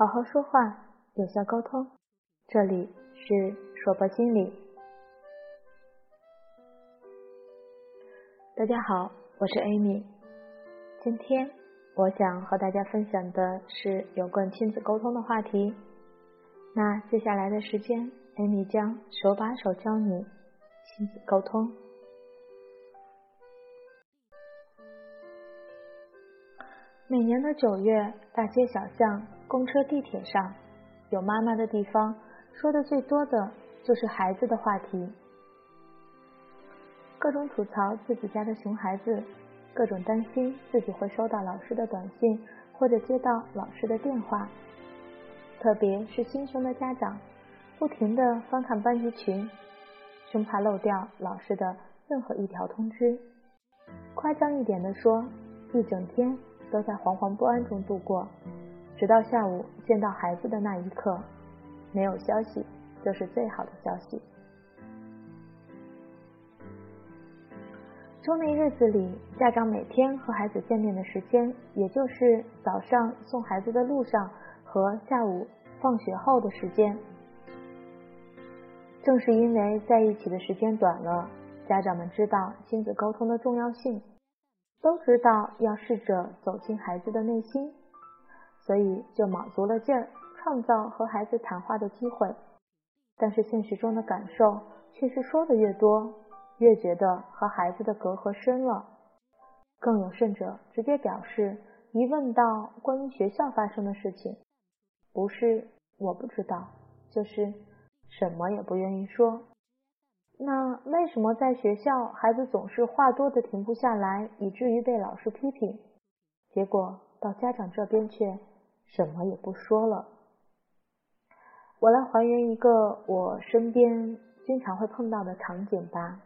好好说话，有效沟通。这里是说博心理。大家好，我是 Amy。今天我想和大家分享的是有关亲子沟通的话题。那接下来的时间，Amy 将手把手教你亲子沟通。每年的九月，大街小巷、公车、地铁上，有妈妈的地方，说的最多的就是孩子的话题。各种吐槽自己家的熊孩子，各种担心自己会收到老师的短信或者接到老师的电话。特别是心熊的家长，不停的翻看班级群，生怕漏掉老师的任何一条通知。夸张一点的说，一整天。都在惶惶不安中度过，直到下午见到孩子的那一刻，没有消息就是最好的消息。周内日子里，家长每天和孩子见面的时间，也就是早上送孩子的路上和下午放学后的时间。正是因为在一起的时间短了，家长们知道亲子沟通的重要性。都知道要试着走进孩子的内心，所以就卯足了劲儿创造和孩子谈话的机会。但是现实中的感受却是说的越多，越觉得和孩子的隔阂深了。更有甚者，直接表示一问到关于学校发生的事情，不是我不知道，就是什么也不愿意说。那为什么在学校孩子总是话多的停不下来，以至于被老师批评？结果到家长这边却什么也不说了。我来还原一个我身边经常会碰到的场景吧。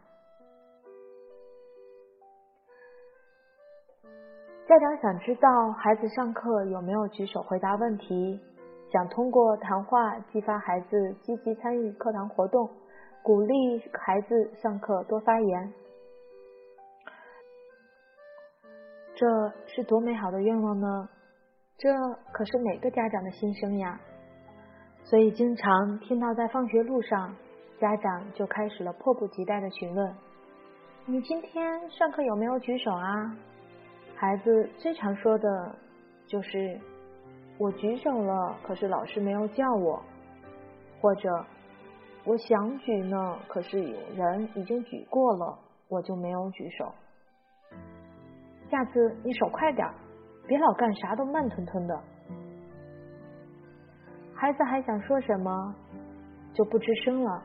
家长想知道孩子上课有没有举手回答问题，想通过谈话激发孩子积极参与课堂活动。鼓励孩子上课多发言，这是多美好的愿望呢！这可是每个家长的心声呀。所以经常听到在放学路上，家长就开始了迫不及待的询问：“你今天上课有没有举手啊？”孩子最常说的就是：“我举手了，可是老师没有叫我。”或者。我想举呢，可是有人已经举过了，我就没有举手。下次你手快点，别老干啥都慢吞吞的。孩子还想说什么，就不吱声了。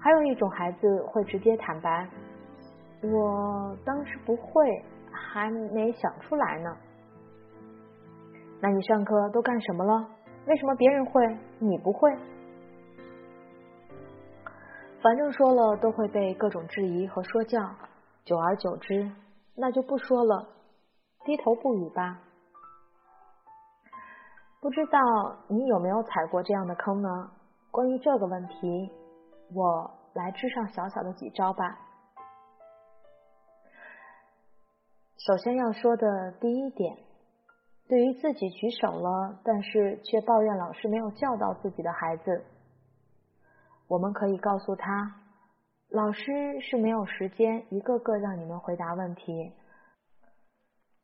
还有一种孩子会直接坦白，我当时不会，还没想出来呢。那你上课都干什么了？为什么别人会，你不会？反正说了都会被各种质疑和说教，久而久之，那就不说了，低头不语吧。不知道你有没有踩过这样的坑呢？关于这个问题，我来支上小小的几招吧。首先要说的第一点，对于自己举手了，但是却抱怨老师没有教导自己的孩子。我们可以告诉他，老师是没有时间一个个让你们回答问题，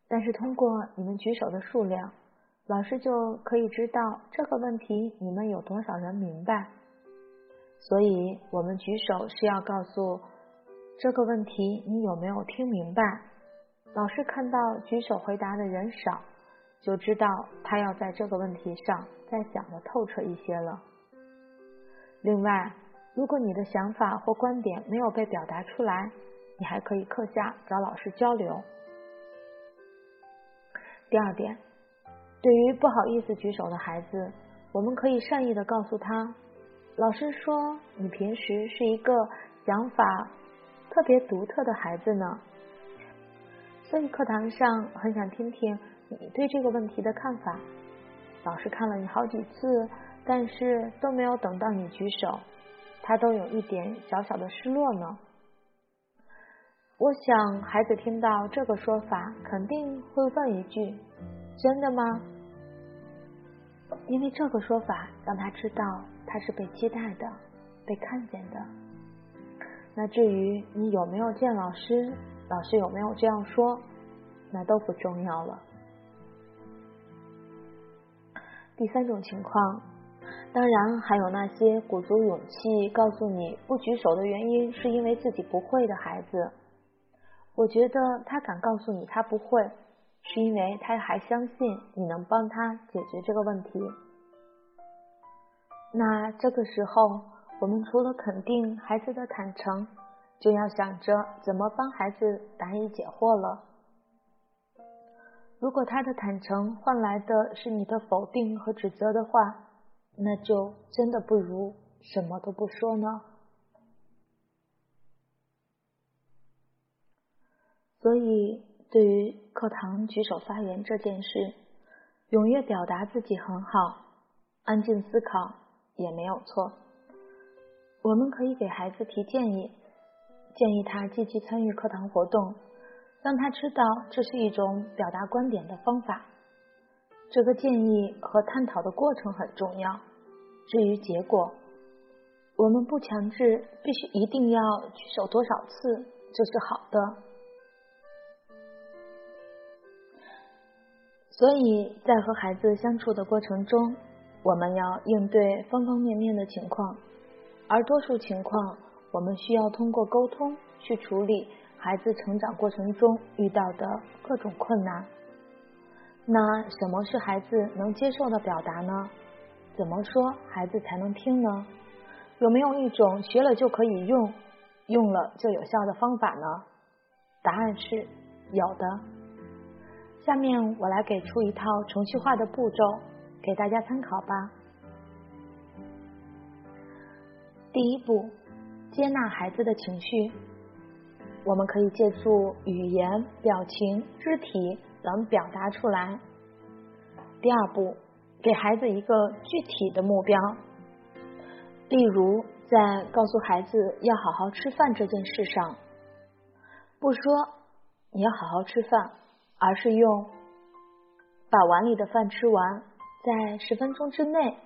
但是通过你们举手的数量，老师就可以知道这个问题你们有多少人明白。所以，我们举手是要告诉这个问题你有没有听明白。老师看到举手回答的人少，就知道他要在这个问题上再想的透彻一些了。另外，如果你的想法或观点没有被表达出来，你还可以课下找老师交流。第二点，对于不好意思举手的孩子，我们可以善意的告诉他，老师说你平时是一个想法特别独特的孩子呢，所以课堂上很想听听你对这个问题的看法。老师看了你好几次。但是都没有等到你举手，他都有一点小小的失落呢。我想孩子听到这个说法，肯定会问一句：“真的吗？”因为这个说法让他知道他是被期待的、被看见的。那至于你有没有见老师，老师有没有这样说，那都不重要了。第三种情况，当然还有那些鼓足勇气告诉你不举手的原因是因为自己不会的孩子。我觉得他敢告诉你他不会，是因为他还相信你能帮他解决这个问题。那这个时候，我们除了肯定孩子的坦诚，就要想着怎么帮孩子答疑解惑了。如果他的坦诚换来的是你的否定和指责的话，那就真的不如什么都不说呢。所以，对于课堂举手发言这件事，踊跃表达自己很好，安静思考也没有错。我们可以给孩子提建议，建议他积极参与课堂活动，让他知道这是一种表达观点的方法。这个建议和探讨的过程很重要。至于结果，我们不强制必须一定要举手多少次就是好的。所以在和孩子相处的过程中，我们要应对方方面面的情况，而多数情况，我们需要通过沟通去处理孩子成长过程中遇到的各种困难。那什么是孩子能接受的表达呢？怎么说孩子才能听呢？有没有一种学了就可以用、用了就有效的方法呢？答案是有的。下面我来给出一套程序化的步骤，给大家参考吧。第一步，接纳孩子的情绪，我们可以借助语言、表情、肢体等表达出来。第二步，给孩子一个具体的目标，例如在告诉孩子要好好吃饭这件事上，不说你要好好吃饭。而是用把碗里的饭吃完，在十分钟之内，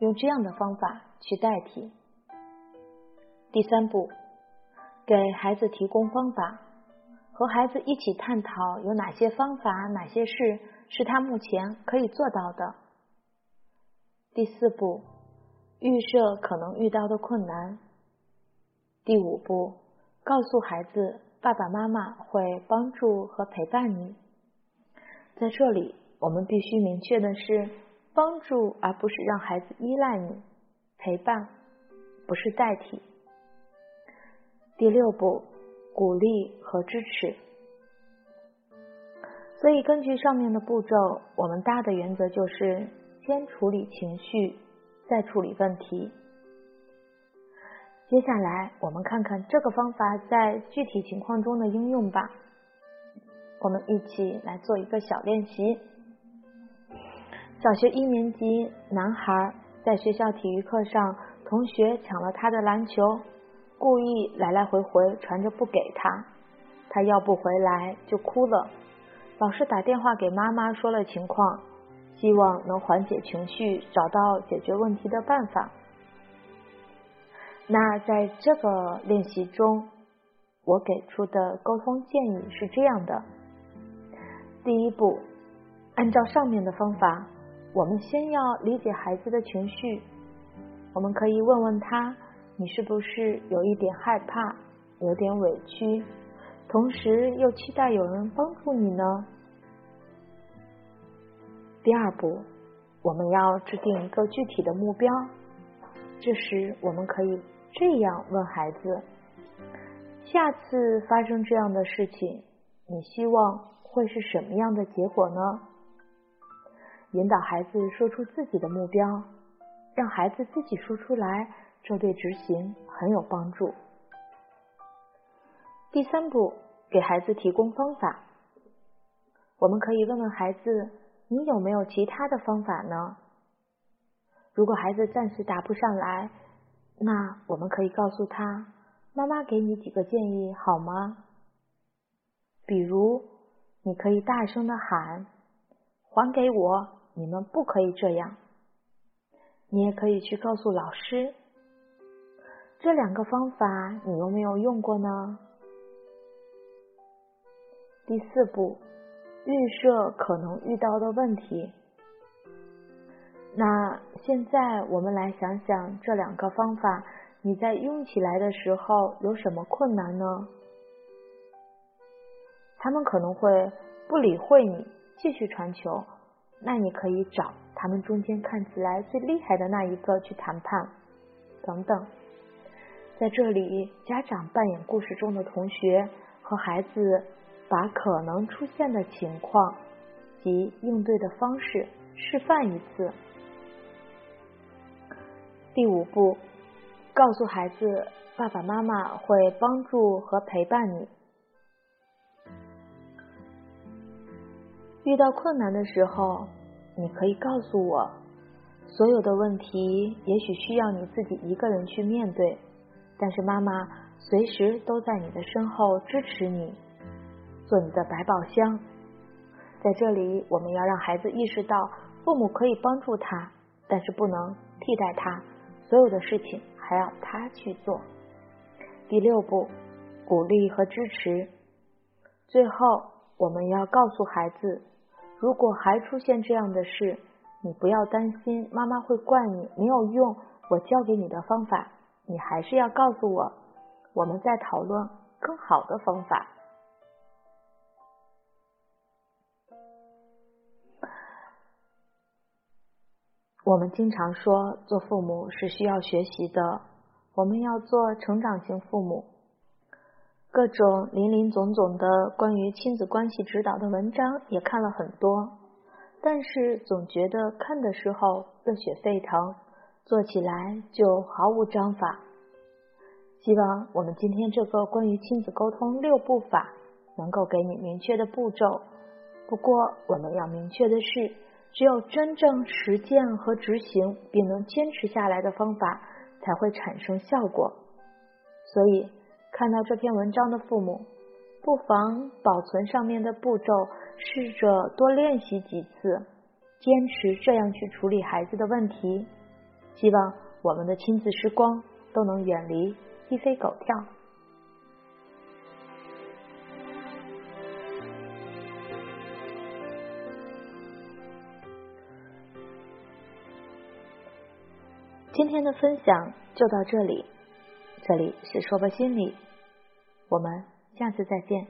用这样的方法去代替。第三步，给孩子提供方法，和孩子一起探讨有哪些方法、哪些事是他目前可以做到的。第四步，预设可能遇到的困难。第五步，告诉孩子爸爸妈妈会帮助和陪伴你。在这里，我们必须明确的是，帮助而不是让孩子依赖你，陪伴不是代替。第六步，鼓励和支持。所以，根据上面的步骤，我们大的原则就是先处理情绪，再处理问题。接下来，我们看看这个方法在具体情况中的应用吧。我们一起来做一个小练习。小学一年级男孩在学校体育课上，同学抢了他的篮球，故意来来回回传着不给他，他要不回来就哭了。老师打电话给妈妈说了情况，希望能缓解情绪，找到解决问题的办法。那在这个练习中，我给出的沟通建议是这样的。第一步，按照上面的方法，我们先要理解孩子的情绪。我们可以问问他：你是不是有一点害怕，有点委屈，同时又期待有人帮助你呢？第二步，我们要制定一个具体的目标。这时，我们可以这样问孩子：下次发生这样的事情，你希望？会是什么样的结果呢？引导孩子说出自己的目标，让孩子自己说出来，这对执行很有帮助。第三步，给孩子提供方法。我们可以问问孩子：“你有没有其他的方法呢？”如果孩子暂时答不上来，那我们可以告诉他：“妈妈给你几个建议好吗？”比如。你可以大声的喊：“还给我！你们不可以这样！你也可以去告诉老师。这两个方法你有没有用过呢？第四步，预设可能遇到的问题。那现在我们来想想这两个方法，你在用起来的时候有什么困难呢？他们可能会不理会你，继续传球。那你可以找他们中间看起来最厉害的那一个去谈判，等等。在这里，家长扮演故事中的同学，和孩子把可能出现的情况及应对的方式示范一次。第五步，告诉孩子，爸爸妈妈会帮助和陪伴你。遇到困难的时候，你可以告诉我，所有的问题也许需要你自己一个人去面对。但是妈妈随时都在你的身后支持你，做你的百宝箱。在这里，我们要让孩子意识到，父母可以帮助他，但是不能替代他，所有的事情还要他去做。第六步，鼓励和支持。最后，我们要告诉孩子，如果还出现这样的事，你不要担心，妈妈会怪你没有用我教给你的方法。你还是要告诉我，我们在讨论更好的方法。我们经常说，做父母是需要学习的，我们要做成长型父母。各种林林总总的关于亲子关系指导的文章也看了很多，但是总觉得看的时候热血沸腾。做起来就毫无章法。希望我们今天这个关于亲子沟通六步法能够给你明确的步骤。不过我们要明确的是，只有真正实践和执行并能坚持下来的方法才会产生效果。所以看到这篇文章的父母，不妨保存上面的步骤，试着多练习几次，坚持这样去处理孩子的问题。希望我们的亲子时光都能远离鸡飞狗跳。今天的分享就到这里，这里是说吧心理，我们下次再见。